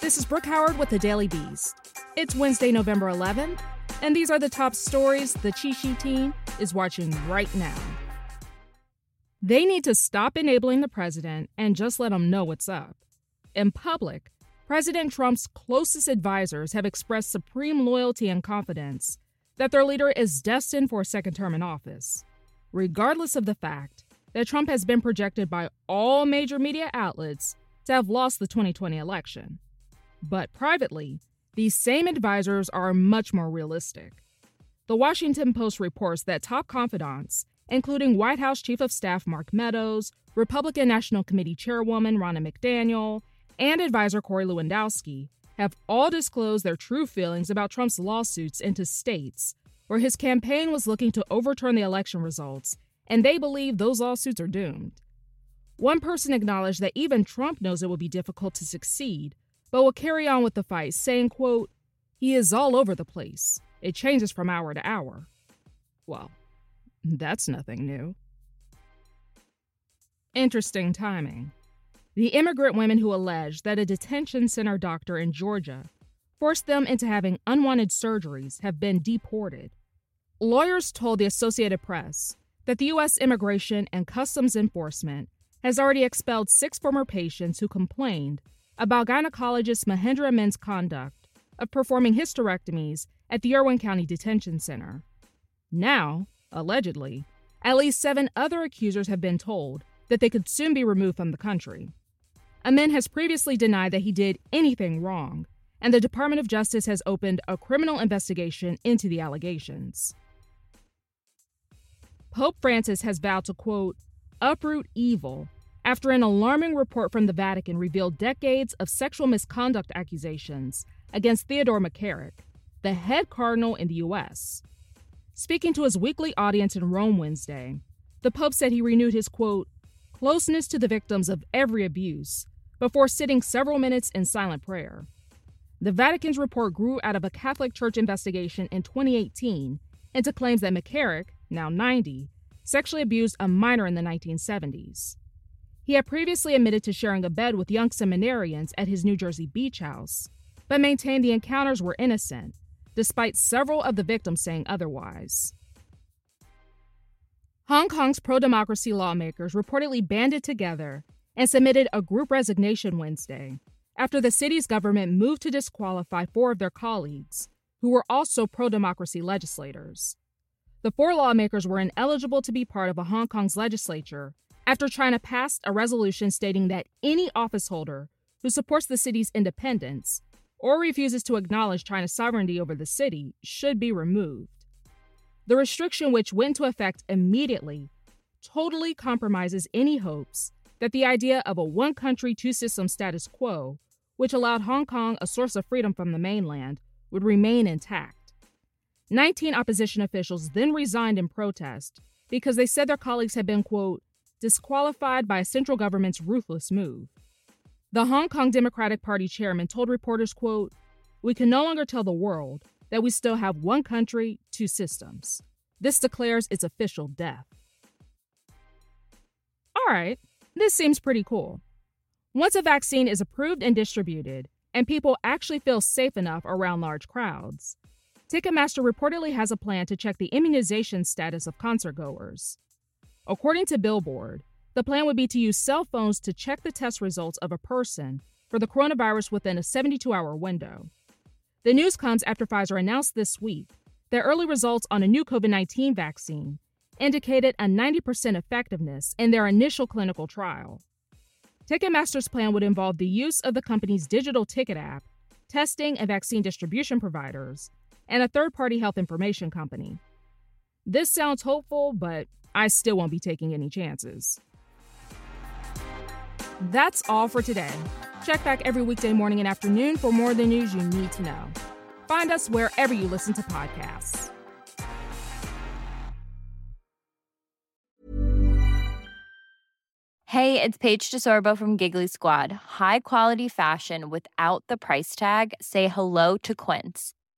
This is Brooke Howard with the Daily Beast. It's Wednesday, November 11th, and these are the top stories the Chi team is watching right now. They need to stop enabling the president and just let him know what's up. In public, President Trump's closest advisors have expressed supreme loyalty and confidence that their leader is destined for a second term in office, regardless of the fact that Trump has been projected by all major media outlets to have lost the 2020 election. But privately, these same advisors are much more realistic. The Washington Post reports that top confidants, including White House Chief of Staff Mark Meadows, Republican National Committee Chairwoman Ronna McDaniel, and advisor Corey Lewandowski, have all disclosed their true feelings about Trump's lawsuits into states where his campaign was looking to overturn the election results, and they believe those lawsuits are doomed. One person acknowledged that even Trump knows it will be difficult to succeed, but will carry on with the fight, saying, quote, He is all over the place. It changes from hour to hour. Well, that's nothing new. Interesting timing. The immigrant women who allege that a detention center doctor in Georgia forced them into having unwanted surgeries have been deported. Lawyers told the Associated Press that the U.S. Immigration and Customs Enforcement has already expelled six former patients who complained about gynecologist Mahendra Amin's conduct of performing hysterectomies at the Irwin County Detention Center. Now, allegedly, at least seven other accusers have been told that they could soon be removed from the country. Amin has previously denied that he did anything wrong, and the Department of Justice has opened a criminal investigation into the allegations. Pope Francis has vowed to, quote, uproot evil after an alarming report from the Vatican revealed decades of sexual misconduct accusations against Theodore McCarrick, the head cardinal in the U.S. Speaking to his weekly audience in Rome Wednesday, the Pope said he renewed his quote, closeness to the victims of every abuse before sitting several minutes in silent prayer. The Vatican's report grew out of a Catholic Church investigation in 2018 into claims that McCarrick, now 90, sexually abused a minor in the 1970s. He had previously admitted to sharing a bed with young seminarians at his New Jersey beach house, but maintained the encounters were innocent, despite several of the victims saying otherwise. Hong Kong's pro democracy lawmakers reportedly banded together and submitted a group resignation Wednesday after the city's government moved to disqualify four of their colleagues, who were also pro democracy legislators. The four lawmakers were ineligible to be part of a Hong Kong's legislature after China passed a resolution stating that any officeholder who supports the city's independence or refuses to acknowledge China's sovereignty over the city should be removed. The restriction, which went into effect immediately, totally compromises any hopes that the idea of a one country, two systems status quo, which allowed Hong Kong a source of freedom from the mainland, would remain intact. 19 opposition officials then resigned in protest because they said their colleagues had been, quote, disqualified by a central government's ruthless move. The Hong Kong Democratic Party chairman told reporters, quote, "We can no longer tell the world that we still have one country, two systems. This declares its official death." All right, this seems pretty cool. Once a vaccine is approved and distributed, and people actually feel safe enough around large crowds, Ticketmaster reportedly has a plan to check the immunization status of concertgoers. According to Billboard, the plan would be to use cell phones to check the test results of a person for the coronavirus within a 72 hour window. The news comes after Pfizer announced this week that early results on a new COVID 19 vaccine indicated a 90% effectiveness in their initial clinical trial. Ticketmaster's plan would involve the use of the company's digital ticket app, testing and vaccine distribution providers, and a third party health information company. This sounds hopeful, but I still won't be taking any chances. That's all for today. Check back every weekday morning and afternoon for more of the news you need to know. Find us wherever you listen to podcasts. Hey, it's Paige DeSorbo from Giggly Squad. High quality fashion without the price tag? Say hello to Quince.